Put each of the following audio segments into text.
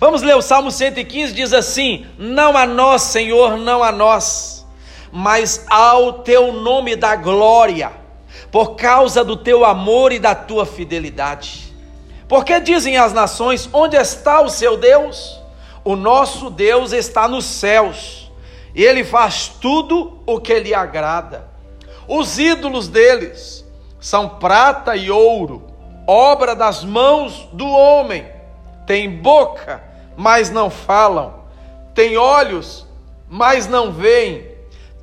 Vamos ler o Salmo 115, diz assim: Não a nós, Senhor, não a nós, mas ao teu nome da glória, por causa do teu amor e da tua fidelidade. Porque dizem as nações: Onde está o seu Deus? O nosso Deus está nos céus, e ele faz tudo o que lhe agrada. Os ídolos deles são prata e ouro, obra das mãos do homem. Tem boca, mas não falam. Tem olhos, mas não veem.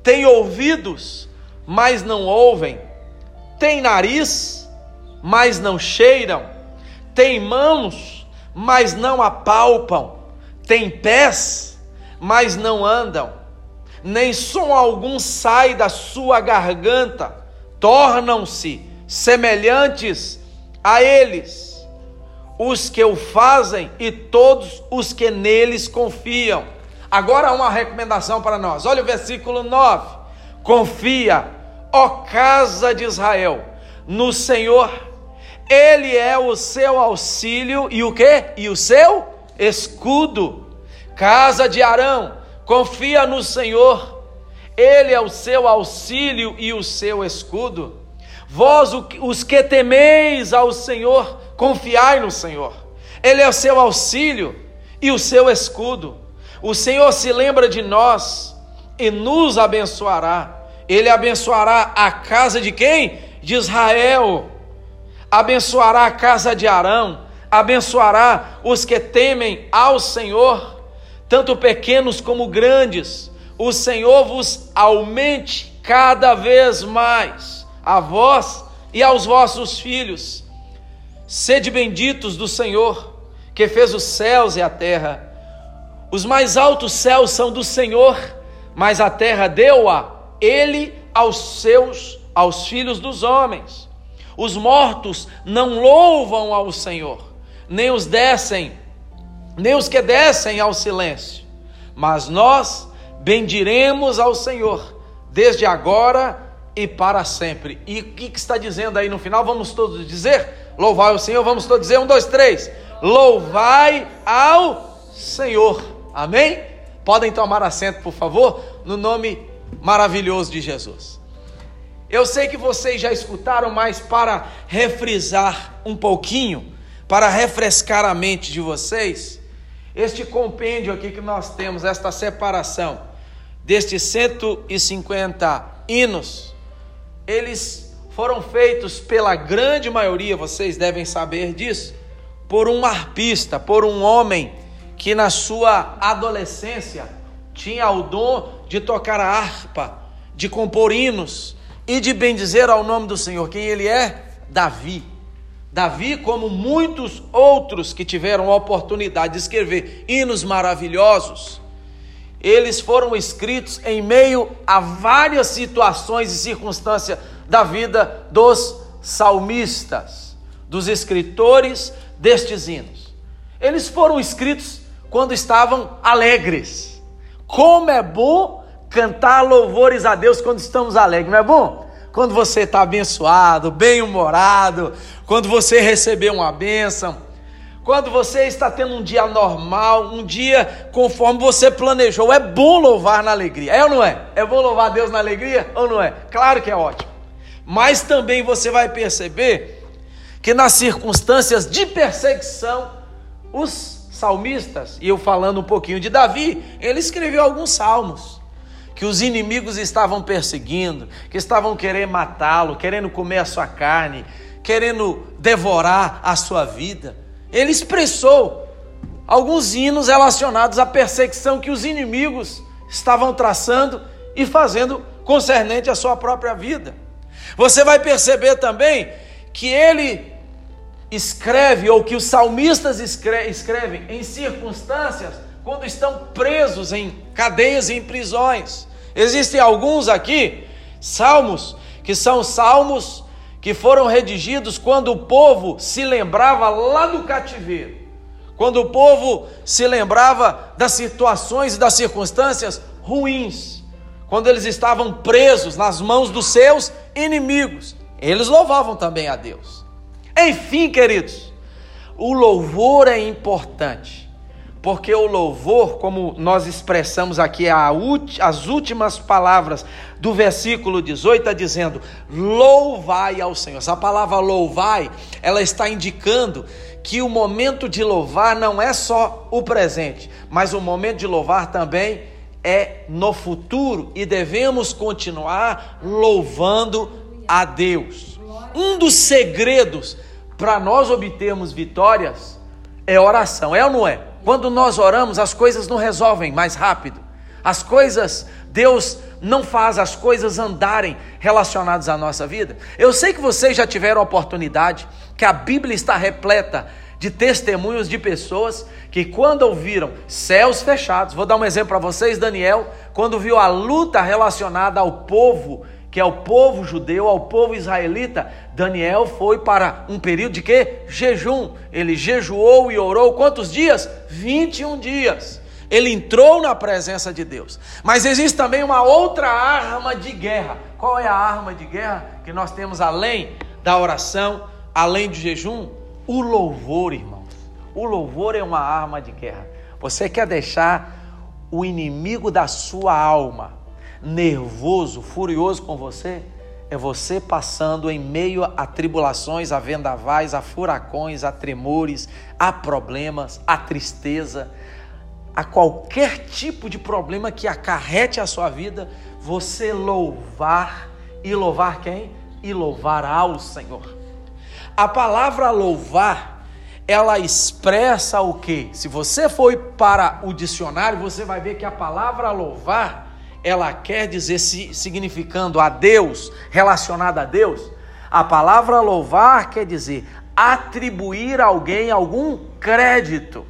Tem ouvidos, mas não ouvem. Tem nariz, mas não cheiram. Tem mãos, mas não apalpam. Tem pés, mas não andam. Nem som algum sai da sua garganta. Tornam-se semelhantes a eles os que o fazem e todos os que neles confiam. Agora uma recomendação para nós. Olha o versículo 9. Confia, ó casa de Israel, no Senhor. Ele é o seu auxílio e o que? E o seu escudo. Casa de Arão, confia no Senhor. Ele é o seu auxílio e o seu escudo. Vós, os que temeis ao Senhor, confiai no Senhor. Ele é o seu auxílio e o seu escudo. O Senhor se lembra de nós e nos abençoará. Ele abençoará a casa de quem? De Israel. Abençoará a casa de Arão. Abençoará os que temem ao Senhor, tanto pequenos como grandes. O Senhor vos aumente cada vez mais a vós e aos vossos filhos Sede benditos do Senhor, que fez os céus e a terra. Os mais altos céus são do Senhor, mas a terra deu-a ele aos seus, aos filhos dos homens. Os mortos não louvam ao Senhor, nem os descem, nem os que descem ao silêncio. Mas nós bendiremos ao Senhor, desde agora e para sempre. E o que, que está dizendo aí no final? Vamos todos dizer? Louvai o Senhor, vamos todos dizer um, dois, três. Louvai ao Senhor. Amém? Podem tomar assento, por favor, no nome maravilhoso de Jesus. Eu sei que vocês já escutaram, mas para refrisar um pouquinho, para refrescar a mente de vocês, este compêndio aqui que nós temos, esta separação destes 150 hinos, eles foram feitos pela grande maioria, vocês devem saber disso, por um arpista, por um homem que na sua adolescência tinha o dom de tocar a harpa, de compor hinos e de bendizer ao nome do Senhor. Quem ele é? Davi. Davi, como muitos outros que tiveram a oportunidade de escrever hinos maravilhosos, eles foram escritos em meio a várias situações e circunstâncias da vida dos salmistas, dos escritores destes hinos. Eles foram escritos quando estavam alegres. Como é bom cantar louvores a Deus quando estamos alegres, não é bom? Quando você está abençoado, bem-humorado, quando você recebeu uma bênção, quando você está tendo um dia normal, um dia conforme você planejou, é bom louvar na alegria, é ou não é? É bom louvar a Deus na alegria ou não é? Claro que é ótimo. Mas também você vai perceber que nas circunstâncias de perseguição, os salmistas, e eu falando um pouquinho de Davi, ele escreveu alguns salmos que os inimigos estavam perseguindo, que estavam querendo matá-lo, querendo comer a sua carne, querendo devorar a sua vida. Ele expressou alguns hinos relacionados à perseguição que os inimigos estavam traçando e fazendo concernente à sua própria vida. Você vai perceber também que ele escreve, ou que os salmistas escrevem, em circunstâncias quando estão presos em cadeias e em prisões. Existem alguns aqui, salmos, que são salmos que foram redigidos quando o povo se lembrava lá do cativeiro, quando o povo se lembrava das situações e das circunstâncias ruins quando eles estavam presos nas mãos dos seus inimigos. Eles louvavam também a Deus. Enfim, queridos, o louvor é importante, porque o louvor, como nós expressamos aqui as últimas palavras do versículo 18, está dizendo: louvai ao Senhor. Essa palavra louvai, ela está indicando que o momento de louvar não é só o presente, mas o momento de louvar também é no futuro e devemos continuar louvando a Deus. Um dos segredos para nós obtermos vitórias é oração, é ou não é? Quando nós oramos, as coisas não resolvem mais rápido. As coisas, Deus não faz as coisas andarem relacionadas à nossa vida. Eu sei que vocês já tiveram oportunidade, que a Bíblia está repleta de testemunhos de pessoas que, quando ouviram céus fechados, vou dar um exemplo para vocês: Daniel, quando viu a luta relacionada ao povo que é o povo judeu, ao povo israelita, Daniel foi para um período de quê? Jejum. Ele jejuou e orou quantos dias? 21 dias. Ele entrou na presença de Deus. Mas existe também uma outra arma de guerra. Qual é a arma de guerra que nós temos além da oração, além do jejum? O louvor, irmãos. O louvor é uma arma de guerra. Você quer deixar o inimigo da sua alma nervoso, furioso com você, é você passando em meio a tribulações, a vendavais, a furacões, a tremores, a problemas, a tristeza, a qualquer tipo de problema que acarrete a sua vida, você louvar e louvar quem? E louvar ao Senhor. A palavra louvar, ela expressa o que? Se você for para o dicionário, você vai ver que a palavra louvar ela quer dizer significando a Deus, relacionada a Deus, a palavra louvar quer dizer atribuir a alguém algum crédito.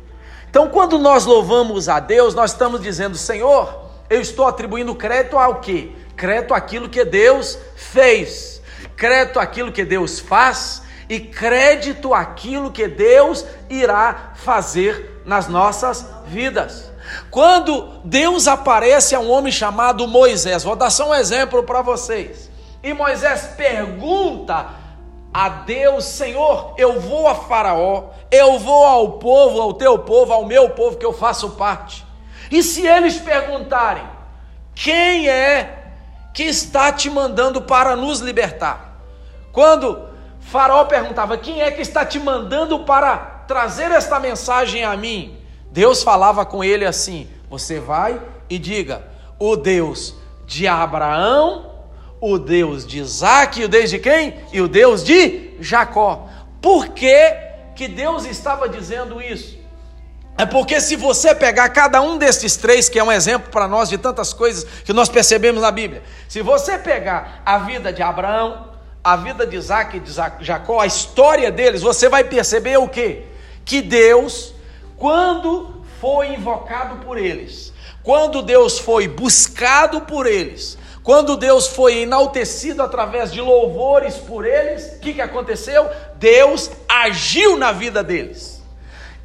Então, quando nós louvamos a Deus, nós estamos dizendo, Senhor, eu estou atribuindo crédito ao quê? Crédito àquilo que Deus fez, crédito àquilo que Deus faz e crédito àquilo que Deus irá fazer nas nossas vidas. Quando Deus aparece a um homem chamado Moisés, vou dar só um exemplo para vocês. E Moisés pergunta a Deus: Senhor, eu vou a Faraó, eu vou ao povo, ao teu povo, ao meu povo que eu faço parte. E se eles perguntarem: Quem é que está te mandando para nos libertar? Quando Faraó perguntava: Quem é que está te mandando para trazer esta mensagem a mim? Deus falava com ele assim: Você vai e diga, o Deus de Abraão, o Deus de Isaac, o Deus de quem? E o Deus de Jacó. Por que, que Deus estava dizendo isso? É porque se você pegar cada um desses três, que é um exemplo para nós de tantas coisas que nós percebemos na Bíblia, se você pegar a vida de Abraão, a vida de Isaac e de Jacó, a história deles, você vai perceber o quê? Que Deus quando foi invocado por eles, quando Deus foi buscado por eles, quando Deus foi enaltecido através de louvores por eles, o que, que aconteceu? Deus agiu na vida deles.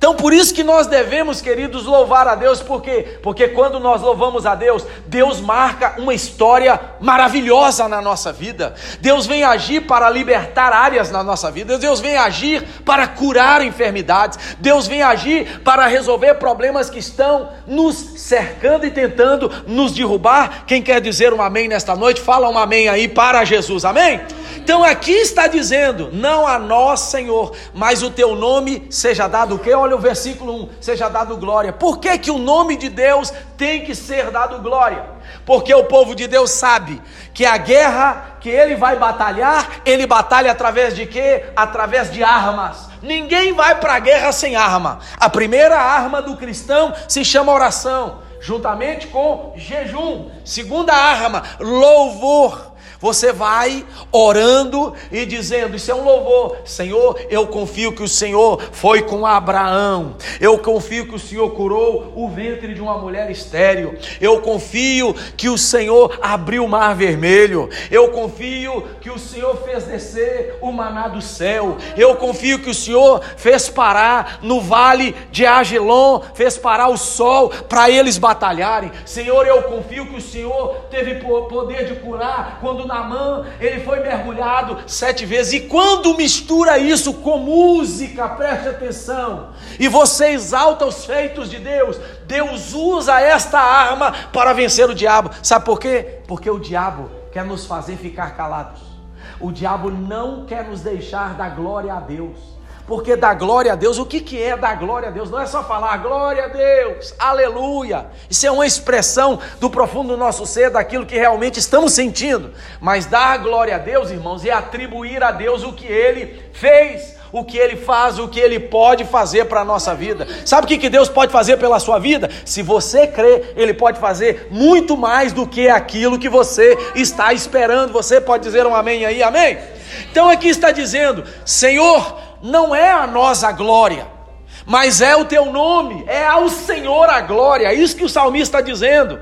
Então, por isso que nós devemos, queridos, louvar a Deus, por quê? Porque quando nós louvamos a Deus, Deus marca uma história maravilhosa na nossa vida. Deus vem agir para libertar áreas na nossa vida. Deus vem agir para curar enfermidades. Deus vem agir para resolver problemas que estão nos cercando e tentando nos derrubar. Quem quer dizer um amém nesta noite, fala um amém aí para Jesus. Amém? Então aqui está dizendo: não a nós, Senhor, mas o teu nome seja dado o quê? Olha o versículo 1: seja dado glória. Por que, que o nome de Deus tem que ser dado glória? Porque o povo de Deus sabe que a guerra que ele vai batalhar, ele batalha através de quê? Através de armas. Ninguém vai para a guerra sem arma. A primeira arma do cristão se chama oração, juntamente com jejum. Segunda arma, louvor. Você vai orando e dizendo: Isso é um louvor, Senhor. Eu confio que o Senhor foi com Abraão. Eu confio que o Senhor curou o ventre de uma mulher estéril. Eu confio que o Senhor abriu o mar vermelho. Eu confio que o Senhor fez descer o maná do céu. Eu confio que o Senhor fez parar no vale de Agelon, fez parar o sol para eles batalharem. Senhor, eu confio que o Senhor teve poder de curar quando Namã, ele foi mergulhado sete vezes. E quando mistura isso com música, preste atenção, e você exalta os feitos de Deus, Deus usa esta arma para vencer o diabo. Sabe por quê? Porque o diabo quer nos fazer ficar calados. O diabo não quer nos deixar dar glória a Deus. Porque dar glória a Deus, o que, que é dar glória a Deus? Não é só falar glória a Deus, aleluia. Isso é uma expressão do profundo do nosso ser, daquilo que realmente estamos sentindo. Mas dar glória a Deus, irmãos, é atribuir a Deus o que ele fez, o que ele faz, o que ele pode fazer para a nossa vida. Sabe o que, que Deus pode fazer pela sua vida? Se você crê, ele pode fazer muito mais do que aquilo que você está esperando. Você pode dizer um amém aí, amém? Então aqui está dizendo: Senhor, não é a nós a glória, mas é o teu nome, é ao Senhor a glória. É isso que o salmista está dizendo.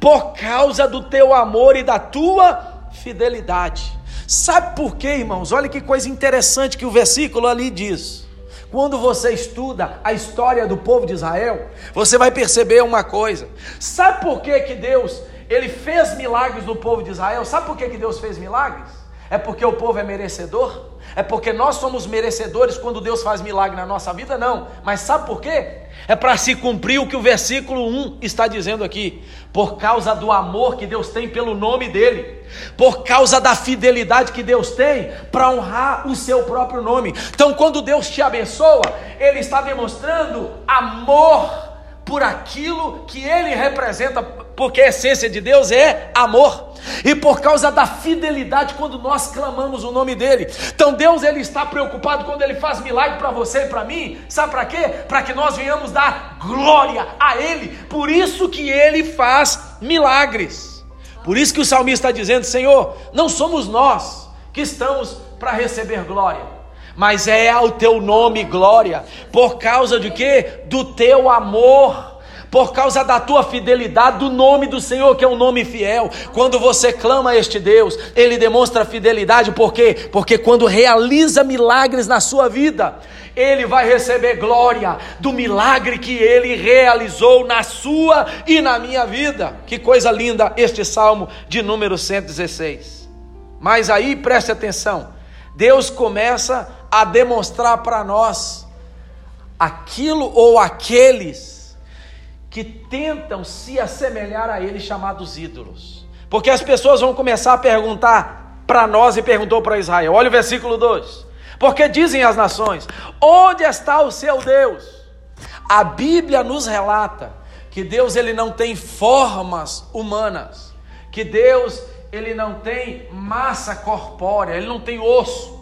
Por causa do teu amor e da tua fidelidade. Sabe por quê, irmãos? Olha que coisa interessante que o versículo ali diz. Quando você estuda a história do povo de Israel, você vai perceber uma coisa. Sabe por que, que Deus ele fez milagres no povo de Israel? Sabe por que, que Deus fez milagres? É porque o povo é merecedor? É porque nós somos merecedores quando Deus faz milagre na nossa vida? Não. Mas sabe por quê? É para se cumprir o que o versículo 1 está dizendo aqui. Por causa do amor que Deus tem pelo nome dEle. Por causa da fidelidade que Deus tem para honrar o seu próprio nome. Então, quando Deus te abençoa, Ele está demonstrando amor por aquilo que Ele representa, porque a essência de Deus é amor e por causa da fidelidade quando nós clamamos o nome dele. Então Deus ele está preocupado quando ele faz milagre para você e para mim. Sabe para quê? Para que nós venhamos dar glória a ele. Por isso que ele faz milagres. Por isso que o salmista está dizendo: Senhor, não somos nós que estamos para receber glória mas é ao teu nome glória, por causa de quê? Do teu amor por causa da tua fidelidade, do nome do Senhor, que é um nome fiel. Quando você clama a este Deus, ele demonstra fidelidade, por quê? Porque quando realiza milagres na sua vida, ele vai receber glória do milagre que ele realizou na sua e na minha vida. Que coisa linda este salmo de número 116. Mas aí preste atenção, Deus começa a demonstrar para nós aquilo ou aqueles que tentam se assemelhar a eles, chamados ídolos. Porque as pessoas vão começar a perguntar para nós e perguntou para Israel. Olha o versículo 2. Porque dizem as nações: Onde está o seu Deus? A Bíblia nos relata que Deus ele não tem formas humanas, que Deus ele não tem massa corpórea, ele não tem osso.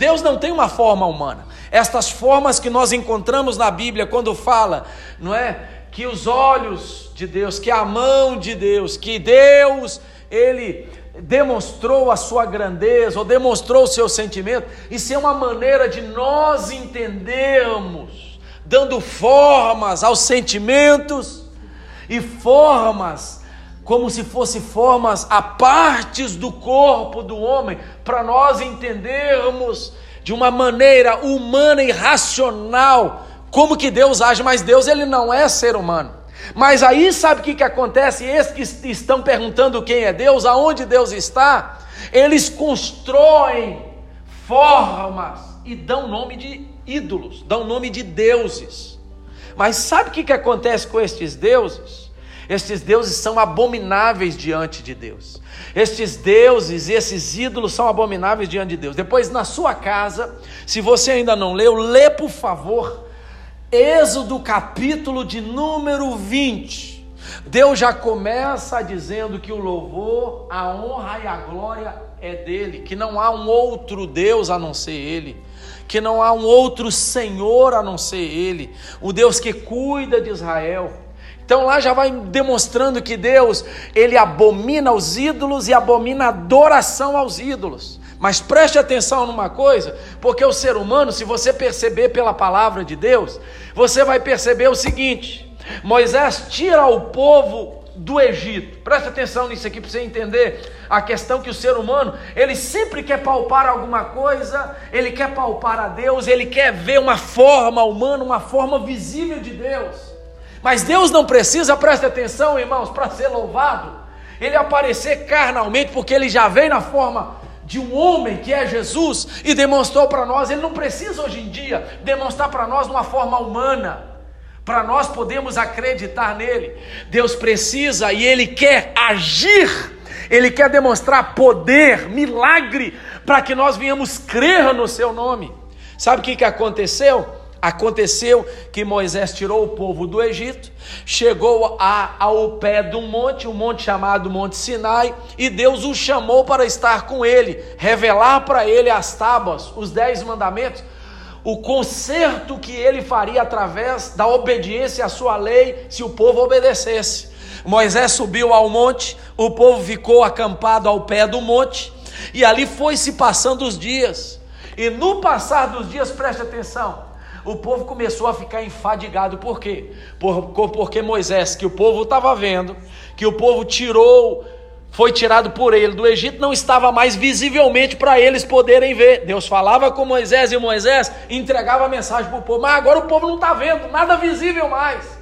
Deus não tem uma forma humana. Estas formas que nós encontramos na Bíblia quando fala, não é? que os olhos de Deus, que a mão de Deus, que Deus, ele demonstrou a sua grandeza, ou demonstrou o seu sentimento, isso é uma maneira de nós entendermos, dando formas aos sentimentos e formas, como se fossem formas a partes do corpo do homem, para nós entendermos de uma maneira humana e racional como que Deus age, mas Deus ele não é ser humano. Mas aí sabe o que, que acontece? Esses que estão perguntando quem é Deus, aonde Deus está, eles constroem formas e dão nome de ídolos, dão nome de deuses. Mas sabe o que, que acontece com estes deuses? Estes deuses são abomináveis diante de Deus. Estes deuses e esses ídolos são abomináveis diante de Deus. Depois, na sua casa, se você ainda não leu, lê por favor Êxodo capítulo de número 20. Deus já começa dizendo que o louvor, a honra e a glória é dele, que não há um outro Deus a não ser ele, que não há um outro Senhor a não ser ele, o Deus que cuida de Israel. Então lá já vai demonstrando que Deus, ele abomina os ídolos e abomina a adoração aos ídolos. Mas preste atenção numa coisa, porque o ser humano, se você perceber pela palavra de Deus, você vai perceber o seguinte: Moisés tira o povo do Egito. Preste atenção nisso aqui para você entender a questão que o ser humano, ele sempre quer palpar alguma coisa, ele quer palpar a Deus, ele quer ver uma forma humana, uma forma visível de Deus. Mas Deus não precisa, preste atenção, irmãos, para ser louvado ele aparecer carnalmente, porque ele já veio na forma de um homem que é Jesus e demonstrou para nós. Ele não precisa hoje em dia demonstrar para nós de uma forma humana, para nós podermos acreditar nele. Deus precisa e ele quer agir, ele quer demonstrar poder, milagre, para que nós venhamos crer no seu nome. Sabe o que, que aconteceu? Aconteceu que Moisés tirou o povo do Egito, chegou a, ao pé de um monte, um monte chamado Monte Sinai, e Deus o chamou para estar com ele, revelar para ele as tábuas, os dez mandamentos, o conserto que ele faria através da obediência à sua lei, se o povo obedecesse. Moisés subiu ao monte, o povo ficou acampado ao pé do monte, e ali foi se passando os dias. E no passar dos dias, preste atenção, o povo começou a ficar enfadigado. Por quê? Por, porque Moisés, que o povo estava vendo, que o povo tirou, foi tirado por ele do Egito, não estava mais visivelmente para eles poderem ver. Deus falava com Moisés e Moisés entregava a mensagem para o povo, mas agora o povo não está vendo, nada visível mais.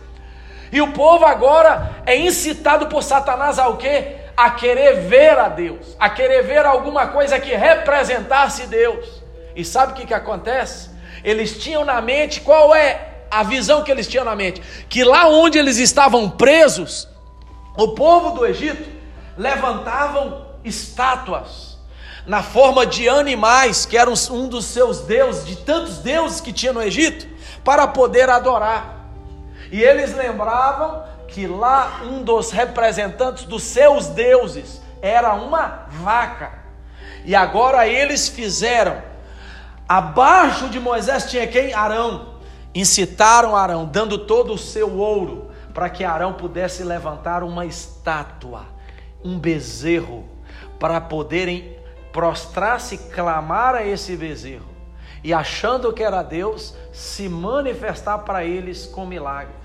E o povo agora é incitado por Satanás ao quê? A querer ver a Deus, a querer ver alguma coisa que representasse Deus. E sabe o que, que acontece? Eles tinham na mente, qual é a visão que eles tinham na mente? Que lá onde eles estavam presos, o povo do Egito levantavam estátuas na forma de animais, que eram um dos seus deuses, de tantos deuses que tinha no Egito, para poder adorar. E eles lembravam que lá um dos representantes dos seus deuses era uma vaca. E agora eles fizeram Abaixo de Moisés tinha quem? Arão. Incitaram Arão, dando todo o seu ouro, para que Arão pudesse levantar uma estátua, um bezerro, para poderem prostrar-se e clamar a esse bezerro. E achando que era Deus, se manifestar para eles com milagres.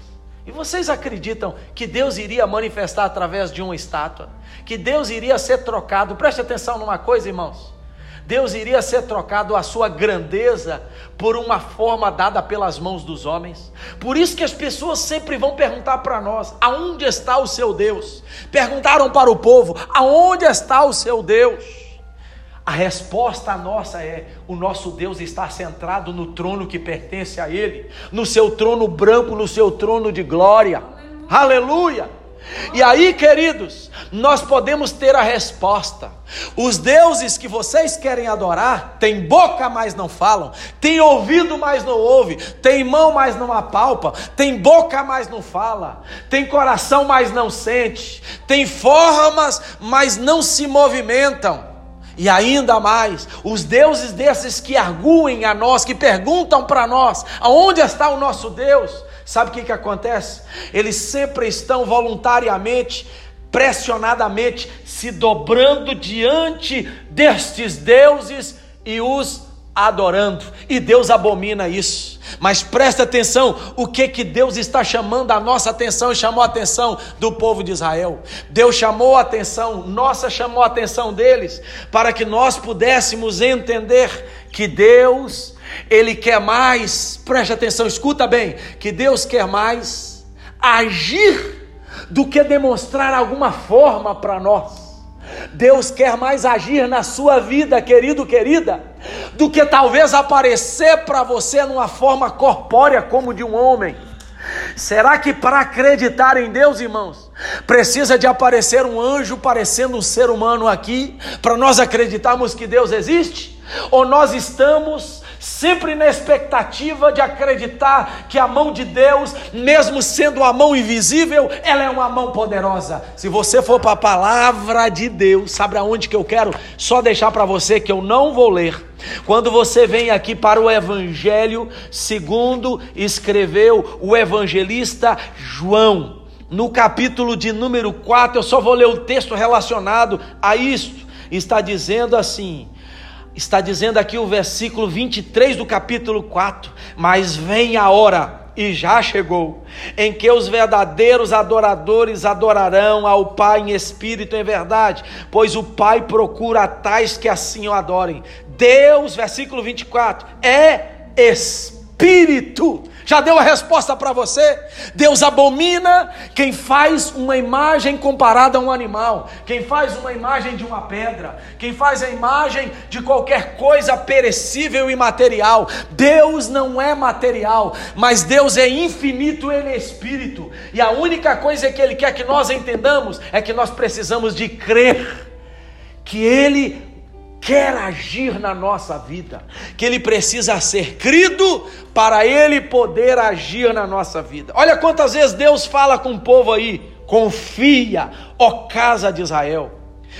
E vocês acreditam que Deus iria manifestar através de uma estátua? Que Deus iria ser trocado? Preste atenção numa coisa, irmãos. Deus iria ser trocado a sua grandeza por uma forma dada pelas mãos dos homens. Por isso que as pessoas sempre vão perguntar para nós: aonde está o seu Deus? Perguntaram para o povo: aonde está o seu Deus? A resposta nossa é: o nosso Deus está centrado no trono que pertence a Ele, no seu trono branco, no seu trono de glória. Aleluia! E aí, queridos, nós podemos ter a resposta. Os deuses que vocês querem adorar têm boca, mas não falam, têm ouvido, mas não ouve, têm mão, mas não apalpa, têm boca, mas não fala, têm coração, mas não sente, têm formas, mas não se movimentam. E ainda mais, os deuses desses que arguem a nós, que perguntam para nós: aonde está o nosso Deus? Sabe o que, que acontece? Eles sempre estão voluntariamente, pressionadamente, se dobrando diante destes deuses e os adorando. E Deus abomina isso. Mas presta atenção, o que que Deus está chamando a nossa atenção e chamou a atenção do povo de Israel. Deus chamou a atenção, nossa chamou a atenção deles, para que nós pudéssemos entender que Deus ele quer mais, preste atenção, escuta bem, que Deus quer mais agir do que demonstrar alguma forma para nós. Deus quer mais agir na sua vida, querido, querida, do que talvez aparecer para você numa forma corpórea como de um homem. Será que para acreditar em Deus, irmãos, precisa de aparecer um anjo parecendo um ser humano aqui, para nós acreditarmos que Deus existe? Ou nós estamos sempre na expectativa de acreditar que a mão de Deus, mesmo sendo uma mão invisível, ela é uma mão poderosa. Se você for para a palavra de Deus, sabe aonde que eu quero? Só deixar para você que eu não vou ler. Quando você vem aqui para o Evangelho, segundo escreveu o evangelista João, no capítulo de número 4, eu só vou ler o texto relacionado a isto, está dizendo assim: está dizendo aqui o versículo 23 do capítulo 4: Mas vem a hora, e já chegou, em que os verdadeiros adoradores adorarão ao Pai em espírito e em verdade, pois o Pai procura tais que assim o adorem. Deus, versículo 24, é espírito. Já deu a resposta para você? Deus abomina quem faz uma imagem comparada a um animal, quem faz uma imagem de uma pedra, quem faz a imagem de qualquer coisa perecível e material. Deus não é material, mas Deus é infinito, Ele é espírito, e a única coisa que Ele quer que nós entendamos é que nós precisamos de crer que Ele quer agir na nossa vida, que ele precisa ser crido para ele poder agir na nossa vida. Olha quantas vezes Deus fala com o povo aí: confia, ó casa de Israel.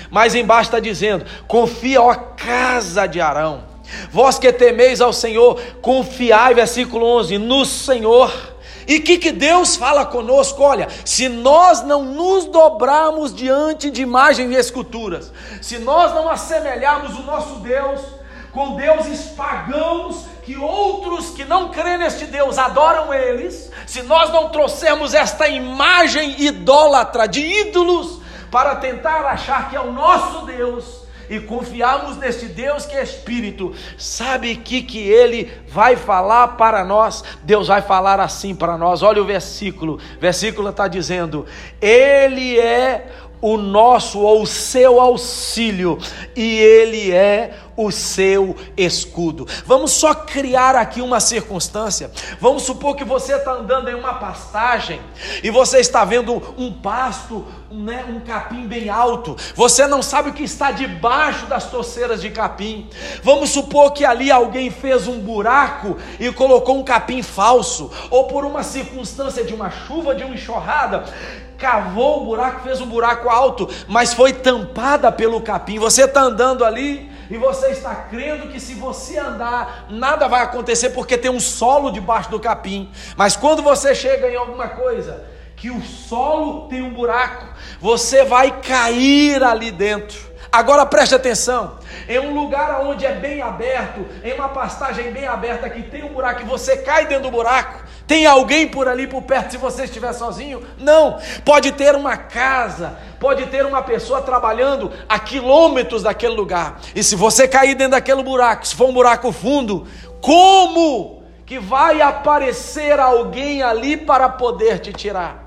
Mas embaixo está dizendo: confia, ó casa de Arão. Vós que temeis ao Senhor, confiai, versículo 11, no Senhor e o que, que Deus fala conosco? Olha, se nós não nos dobrarmos diante de imagens e esculturas, se nós não assemelharmos o nosso Deus com deuses pagãos que outros que não creem neste Deus adoram eles, se nós não trouxermos esta imagem idólatra de ídolos para tentar achar que é o nosso Deus, e confiarmos nesse Deus que é Espírito, sabe que que Ele vai falar para nós? Deus vai falar assim para nós. Olha o versículo, o versículo está dizendo: Ele é o nosso ou o seu auxílio, e Ele é o seu escudo. Vamos só criar aqui uma circunstância. Vamos supor que você está andando em uma pastagem e você está vendo um pasto, né, um capim bem alto. Você não sabe o que está debaixo das torceiras de capim. Vamos supor que ali alguém fez um buraco e colocou um capim falso, ou por uma circunstância de uma chuva, de uma enxurrada, cavou o buraco, fez um buraco alto, mas foi tampada pelo capim. Você está andando ali e você está crendo que se você andar, nada vai acontecer porque tem um solo debaixo do capim. Mas quando você chega em alguma coisa que o solo tem um buraco, você vai cair ali dentro. Agora preste atenção: em um lugar onde é bem aberto, em uma pastagem bem aberta que tem um buraco e você cai dentro do buraco, tem alguém por ali por perto se você estiver sozinho? Não. Pode ter uma casa, pode ter uma pessoa trabalhando a quilômetros daquele lugar. E se você cair dentro daquele buraco, se for um buraco fundo, como que vai aparecer alguém ali para poder te tirar?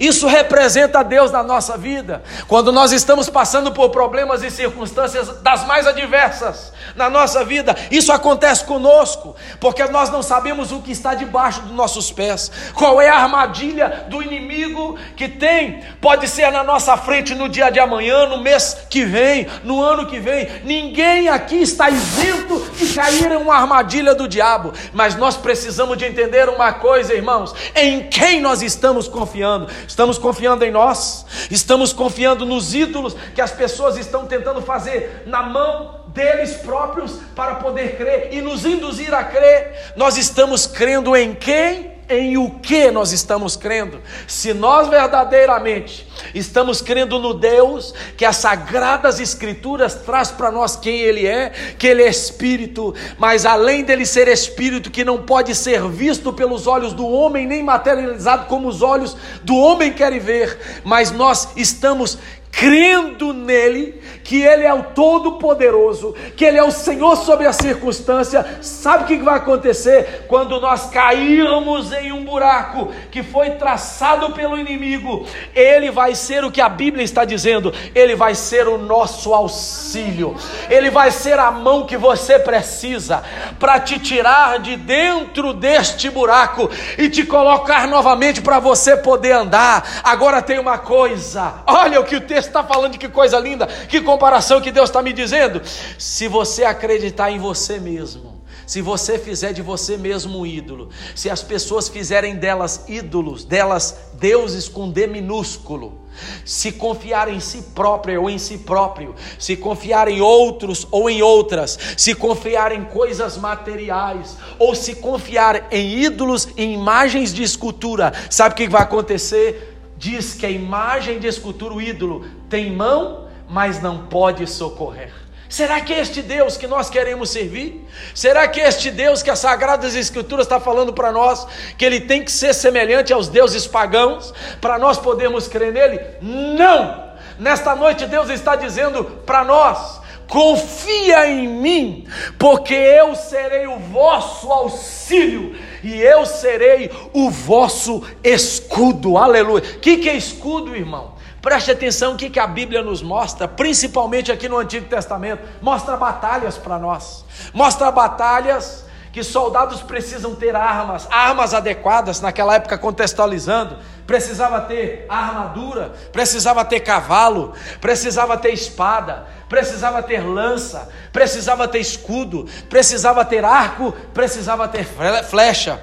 Isso representa Deus na nossa vida. Quando nós estamos passando por problemas e circunstâncias das mais adversas na nossa vida, isso acontece conosco, porque nós não sabemos o que está debaixo dos nossos pés. Qual é a armadilha do inimigo que tem? Pode ser na nossa frente no dia de amanhã, no mês que vem, no ano que vem. Ninguém aqui está isento de cair em uma armadilha do diabo, mas nós precisamos de entender uma coisa, irmãos: em quem nós estamos confiando estamos confiando em nós, estamos confiando nos ídolos que as pessoas estão tentando fazer na mão deles próprios para poder crer e nos induzir a crer. Nós estamos crendo em quem? Em o que nós estamos crendo. Se nós verdadeiramente estamos crendo no Deus que as sagradas escrituras traz para nós quem ele é, que ele é espírito, mas além dele ser espírito que não pode ser visto pelos olhos do homem nem materializado como os olhos do homem querem ver, mas nós estamos crendo nele, que ele é o Todo-Poderoso, que ele é o Senhor sobre a circunstância, sabe o que vai acontecer quando nós cairmos em um buraco que foi traçado pelo inimigo? Ele vai ser o que a Bíblia está dizendo, ele vai ser o nosso auxílio, ele vai ser a mão que você precisa para te tirar de dentro deste buraco e te colocar novamente para você poder andar. Agora tem uma coisa, olha o que o texto está falando que coisa linda, que comparação que Deus está me dizendo. Se você acreditar em você mesmo, se você fizer de você mesmo um ídolo, se as pessoas fizerem delas ídolos, delas deuses com D minúsculo, se confiar em si próprio ou em si próprio, se confiar em outros ou em outras, se confiar em coisas materiais, ou se confiar em ídolos, em imagens de escultura, sabe o que vai acontecer? Diz que a imagem de escultura, o ídolo, tem mão, mas não pode socorrer. Será que é este Deus que nós queremos servir? Será que é este Deus que as Sagradas Escrituras está falando para nós, que ele tem que ser semelhante aos deuses pagãos, para nós podermos crer nele? Não! Nesta noite Deus está dizendo para nós: confia em mim, porque eu serei o vosso auxílio e eu serei o vosso escudo. Aleluia. O que, que é escudo, irmão? Preste atenção o que, que a Bíblia nos mostra, principalmente aqui no Antigo Testamento. Mostra batalhas para nós, mostra batalhas que soldados precisam ter armas, armas adequadas, naquela época contextualizando, precisava ter armadura, precisava ter cavalo, precisava ter espada, precisava ter lança, precisava ter escudo, precisava ter arco, precisava ter flecha.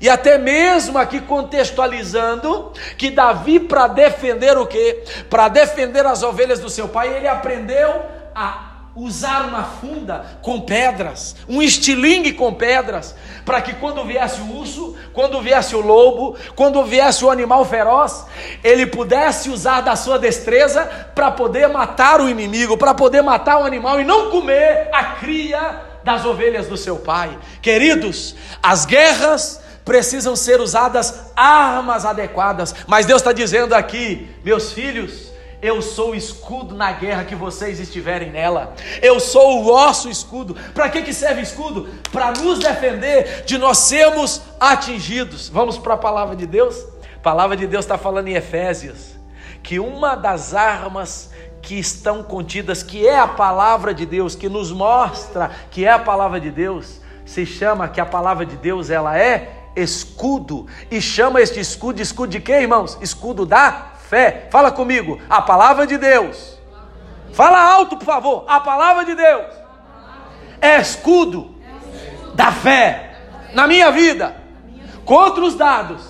E até mesmo aqui contextualizando que Davi para defender o quê? Para defender as ovelhas do seu pai, ele aprendeu a usar uma funda com pedras, um estilingue com pedras, para que quando viesse o urso, quando viesse o lobo, quando viesse o animal feroz, ele pudesse usar da sua destreza para poder matar o inimigo, para poder matar o animal e não comer a cria das ovelhas do seu pai. Queridos, as guerras precisam ser usadas armas adequadas, mas Deus está dizendo aqui, meus filhos, eu sou o escudo na guerra que vocês estiverem nela. Eu sou o vosso escudo. Para que, que serve escudo? Para nos defender de nós sermos atingidos. Vamos para a palavra de Deus? A palavra de Deus está falando em Efésios que uma das armas que estão contidas, que é a palavra de Deus, que nos mostra que é a palavra de Deus, se chama que a palavra de Deus ela é escudo e chama este escudo escudo de quê, irmãos? Escudo da fé. Fala comigo, a palavra de Deus. Fala alto, por favor. A palavra de Deus é escudo da fé na minha vida contra os dados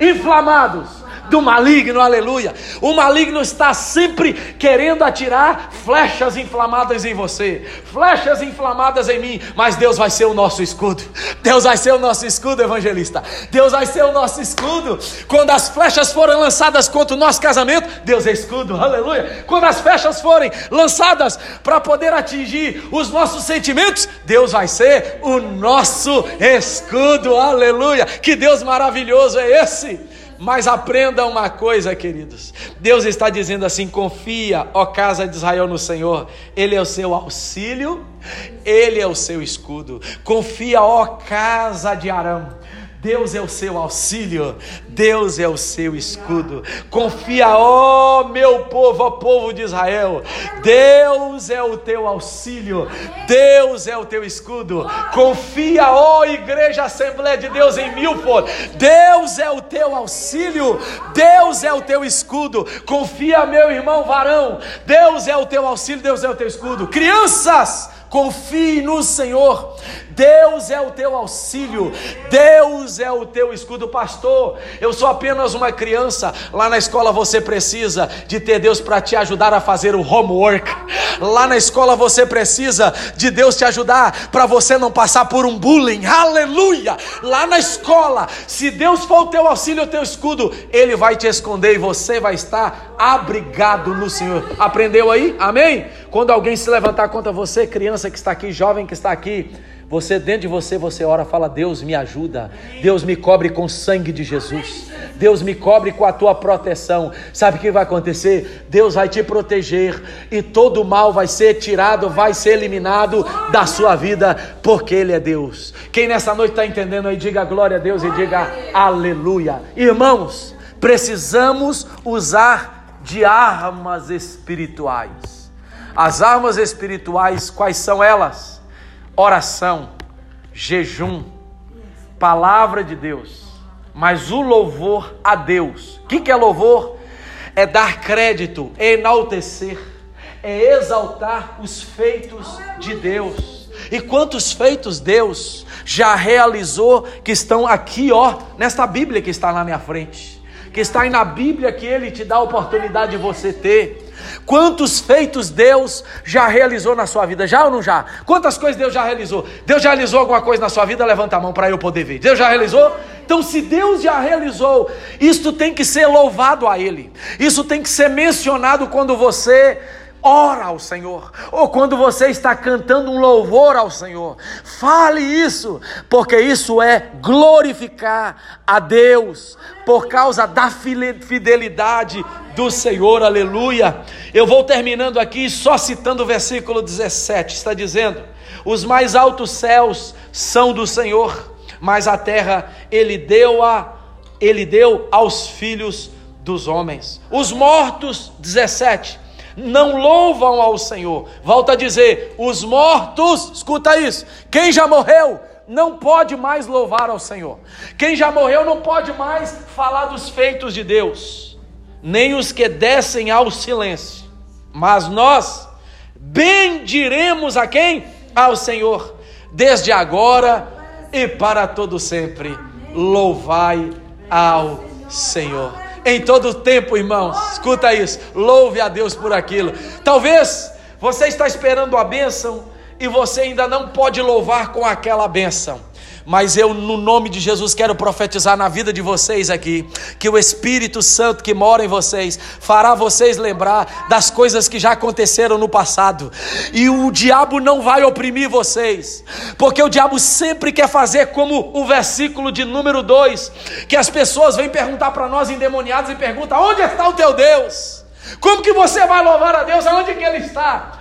inflamados do maligno, aleluia. O maligno está sempre querendo atirar flechas inflamadas em você, flechas inflamadas em mim, mas Deus vai ser o nosso escudo. Deus vai ser o nosso escudo, evangelista. Deus vai ser o nosso escudo. Quando as flechas forem lançadas contra o nosso casamento, Deus é escudo, aleluia. Quando as flechas forem lançadas para poder atingir os nossos sentimentos, Deus vai ser o nosso escudo, aleluia. Que Deus maravilhoso é esse! Mas aprenda uma coisa, queridos. Deus está dizendo assim: confia, ó casa de Israel, no Senhor. Ele é o seu auxílio, ele é o seu escudo. Confia, ó casa de Arão. Deus é o seu auxílio, Deus é o seu escudo. Confia, ó meu povo, ó povo de Israel. Deus é o teu auxílio, Deus é o teu escudo. Confia, ó igreja Assembleia de Deus em Milford. Deus é o teu auxílio, Deus é o teu escudo. Confia, meu irmão varão. Deus é o teu auxílio, Deus é o teu escudo. Crianças, confie no Senhor. Deus é o teu auxílio, Deus é o teu escudo, pastor. Eu sou apenas uma criança. Lá na escola você precisa de ter Deus para te ajudar a fazer o homework. Lá na escola você precisa de Deus te ajudar para você não passar por um bullying. Aleluia! Lá na escola, se Deus for o teu auxílio, o teu escudo, ele vai te esconder e você vai estar abrigado no Senhor. Aprendeu aí? Amém? Quando alguém se levantar contra você, criança que está aqui, jovem que está aqui, você dentro de você, você ora, fala: Deus me ajuda, Deus me cobre com o sangue de Jesus, Deus me cobre com a tua proteção. Sabe o que vai acontecer? Deus vai te proteger e todo mal vai ser tirado, vai ser eliminado da sua vida, porque Ele é Deus. Quem nessa noite está entendendo aí, diga glória a Deus e diga aleluia. Irmãos, precisamos usar de armas espirituais. As armas espirituais, quais são elas? Oração, jejum, palavra de Deus, mas o louvor a Deus. O que, que é louvor? É dar crédito, é enaltecer, é exaltar os feitos de Deus. E quantos feitos Deus já realizou que estão aqui, ó, nesta Bíblia que está na minha frente, que está aí na Bíblia que Ele te dá a oportunidade de você ter. Quantos feitos Deus já realizou na sua vida? Já ou não já? Quantas coisas Deus já realizou? Deus já realizou alguma coisa na sua vida? Levanta a mão para eu poder ver. Deus já realizou? Então, se Deus já realizou, isto tem que ser louvado a Ele. Isso tem que ser mencionado quando você ora ao Senhor, ou quando você está cantando um louvor ao Senhor, fale isso, porque isso é glorificar a Deus por causa da fidelidade do Senhor, aleluia. Eu vou terminando aqui só citando o versículo 17, está dizendo: Os mais altos céus são do Senhor, mas a terra ele deu a ele deu aos filhos dos homens. Os mortos, 17, não louvam ao Senhor. Volta a dizer: os mortos, escuta isso, quem já morreu não pode mais louvar ao Senhor. Quem já morreu não pode mais falar dos feitos de Deus, nem os que descem ao silêncio. Mas nós bendiremos a quem? Ao Senhor, desde agora e para todo sempre. Louvai ao Senhor. Em todo tempo, irmãos, escuta isso. Louve a Deus por aquilo. Talvez você está esperando a bênção e você ainda não pode louvar com aquela bênção. Mas eu, no nome de Jesus, quero profetizar na vida de vocês aqui, que o Espírito Santo que mora em vocês fará vocês lembrar das coisas que já aconteceram no passado, e o diabo não vai oprimir vocês, porque o diabo sempre quer fazer como o versículo de número 2, que as pessoas vêm perguntar para nós endemoniados e perguntam: onde está o teu Deus? Como que você vai louvar a Deus? Aonde que ele está?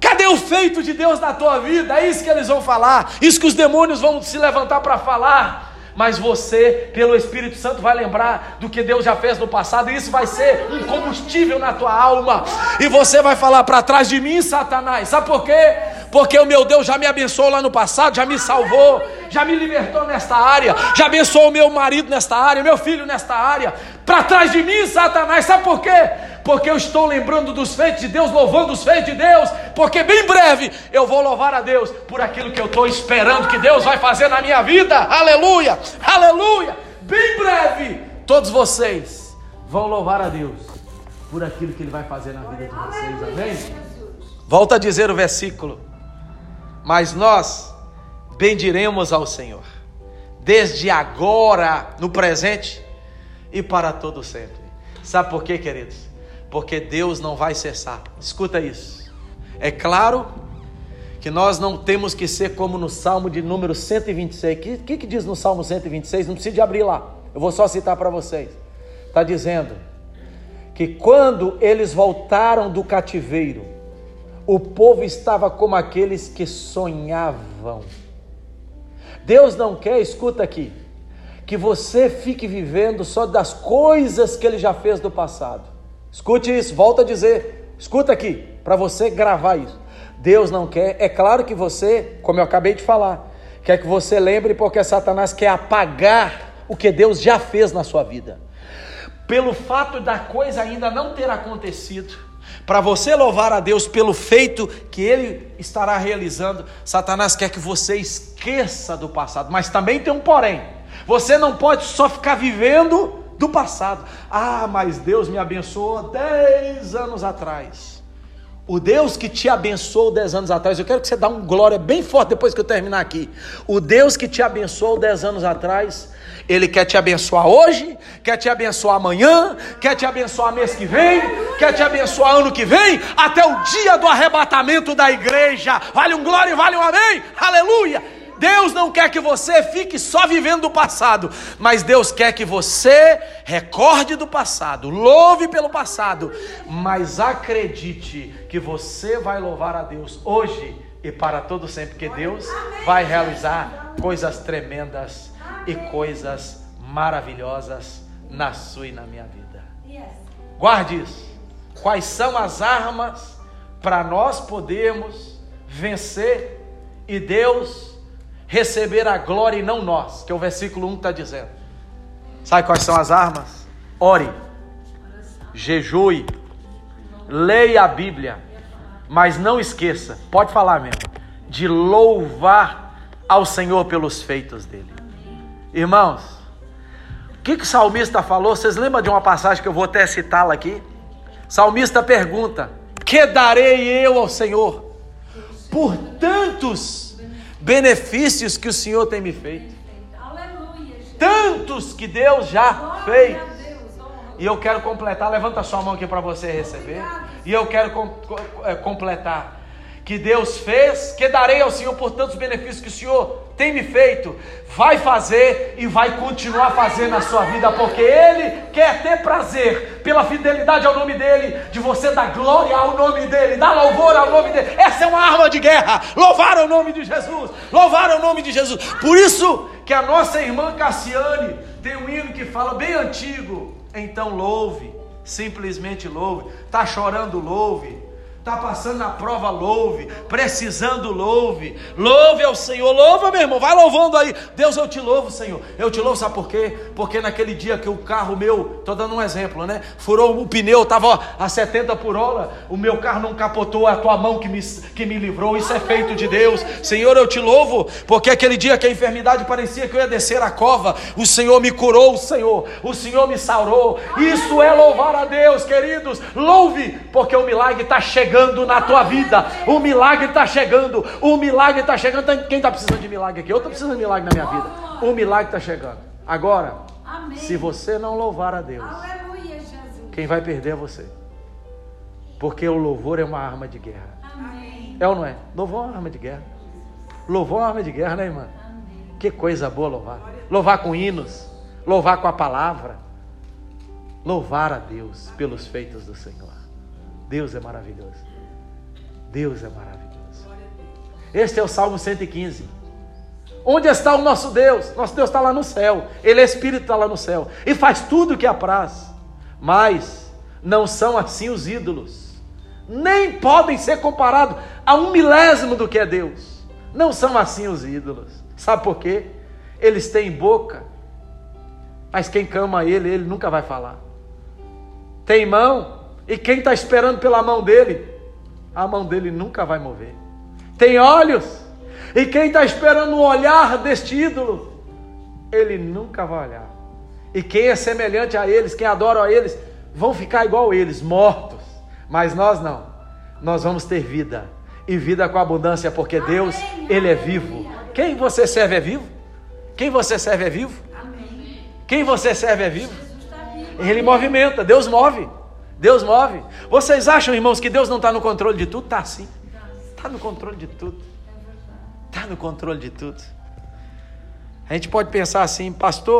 Cadê o feito de Deus na tua vida? É isso que eles vão falar, isso que os demônios vão se levantar para falar. Mas você, pelo Espírito Santo, vai lembrar do que Deus já fez no passado, e isso vai ser um combustível na tua alma. E você vai falar para trás de mim, Satanás. Sabe por quê? Porque o meu Deus já me abençoou lá no passado, já me salvou, já me libertou nesta área, já abençoou o meu marido nesta área, meu filho nesta área. Para trás de mim, Satanás. Sabe por quê? Porque eu estou lembrando dos feitos de Deus, louvando os feitos de Deus, porque bem breve eu vou louvar a Deus por aquilo que eu estou esperando que Deus vai fazer na minha vida. Aleluia, aleluia. Bem breve, todos vocês vão louvar a Deus por aquilo que Ele vai fazer na vida de vocês. Amém? Volta a dizer o versículo. Mas nós bendiremos ao Senhor, desde agora, no presente e para todo sempre. Sabe por quê, queridos? Porque Deus não vai cessar. Escuta isso. É claro que nós não temos que ser como no Salmo de número 126. O que, que, que diz no Salmo 126? Não precisa de abrir lá. Eu vou só citar para vocês. Está dizendo que quando eles voltaram do cativeiro, o povo estava como aqueles que sonhavam. Deus não quer, escuta aqui, que você fique vivendo só das coisas que ele já fez do passado. Escute isso, volta a dizer. Escuta aqui, para você gravar isso. Deus não quer, é claro que você, como eu acabei de falar, quer que você lembre porque Satanás quer apagar o que Deus já fez na sua vida. Pelo fato da coisa ainda não ter acontecido, para você louvar a Deus pelo feito que ele estará realizando, Satanás quer que você esqueça do passado, mas também tem um porém. Você não pode só ficar vivendo do passado. Ah, mas Deus me abençoou dez anos atrás. O Deus que te abençoou dez anos atrás, eu quero que você dê um glória bem forte depois que eu terminar aqui. O Deus que te abençoou dez anos atrás, Ele quer te abençoar hoje, quer te abençoar amanhã, quer te abençoar mês que vem, quer te abençoar ano que vem, até o dia do arrebatamento da igreja. Vale um glória e vale um amém, aleluia. Deus não quer que você fique só vivendo do passado, mas Deus quer que você recorde do passado, louve pelo passado, mas acredite que você vai louvar a Deus hoje e para todo sempre, que Deus vai realizar coisas tremendas e coisas maravilhosas na sua e na minha vida. Guarde isso. Quais são as armas para nós podermos vencer e Deus receber a glória e não nós, que é o versículo 1 está dizendo. Sabe quais são as armas? Ore, jejue, leia a Bíblia, mas não esqueça, pode falar mesmo, de louvar ao Senhor pelos feitos dele. Irmãos, o que, que o salmista falou? Vocês lembram de uma passagem que eu vou até citá-la aqui? Salmista pergunta: Que darei eu ao Senhor por tantos benefícios que o Senhor tem me feito. Tantos que Deus já fez. E eu quero completar, levanta sua mão aqui para você receber. E eu quero com, é, completar. Que Deus fez, que darei ao Senhor por tantos benefícios que o Senhor tem me feito, vai fazer e vai continuar fazendo na sua vida, porque Ele quer ter prazer pela fidelidade ao nome dele, de você dar glória ao nome dele, dar louvor ao nome dele. Essa é uma arma de guerra. Louvar o nome de Jesus. Louvar o nome de Jesus. Por isso que a nossa irmã Cassiane tem um hino que fala bem antigo. Então louve, simplesmente louve. Tá chorando, louve. Está passando na prova, louve. Precisando, louve. Louve ao Senhor. Louva, meu irmão. Vai louvando aí. Deus, eu te louvo, Senhor. Eu te louvo, sabe por quê? Porque naquele dia que o carro meu, estou dando um exemplo, né? Furou o pneu, estava a 70 por hora. O meu carro não capotou. A tua mão que me, que me livrou. Isso é feito de Deus. Senhor, eu te louvo. Porque aquele dia que a enfermidade parecia que eu ia descer a cova, o Senhor me curou, Senhor. O Senhor me sarou. Isso é louvar a Deus, queridos. Louve, porque o milagre está chegando chegando na tua vida. O milagre está chegando. O milagre está chegando. Quem está precisando de milagre aqui? Eu estou precisando de milagre na minha vida. O milagre está chegando. Agora, se você não louvar a Deus, quem vai perder é você. Porque o louvor é uma arma de guerra. É ou não é? Louvor é uma arma de guerra. Louvor é uma arma de guerra, né, irmã? Que coisa boa louvar. Louvar com hinos. Louvar com a palavra. Louvar a Deus pelos feitos do Senhor. Deus é maravilhoso. Deus é maravilhoso. Este é o Salmo 115. Onde está o nosso Deus? Nosso Deus está lá no céu. Ele é Espírito, está lá no céu. E faz tudo o que apraz. Mas não são assim os ídolos. Nem podem ser comparados a um milésimo do que é Deus. Não são assim os ídolos. Sabe por quê? Eles têm boca, mas quem cama ele, ele nunca vai falar. Tem mão, e quem está esperando pela mão dele, a mão dele nunca vai mover. Tem olhos, e quem está esperando o olhar deste ídolo, ele nunca vai olhar. E quem é semelhante a eles, quem adora a eles, vão ficar igual eles, mortos. Mas nós não. Nós vamos ter vida. E vida com abundância, porque Deus, Ele é vivo. Quem você serve é vivo? Quem você serve é vivo? Quem você serve é vivo? Ele movimenta, Deus move. Deus move. Vocês acham, irmãos, que Deus não está no controle de tudo? Está sim. Está no controle de tudo. Está no controle de tudo. A gente pode pensar assim, pastor,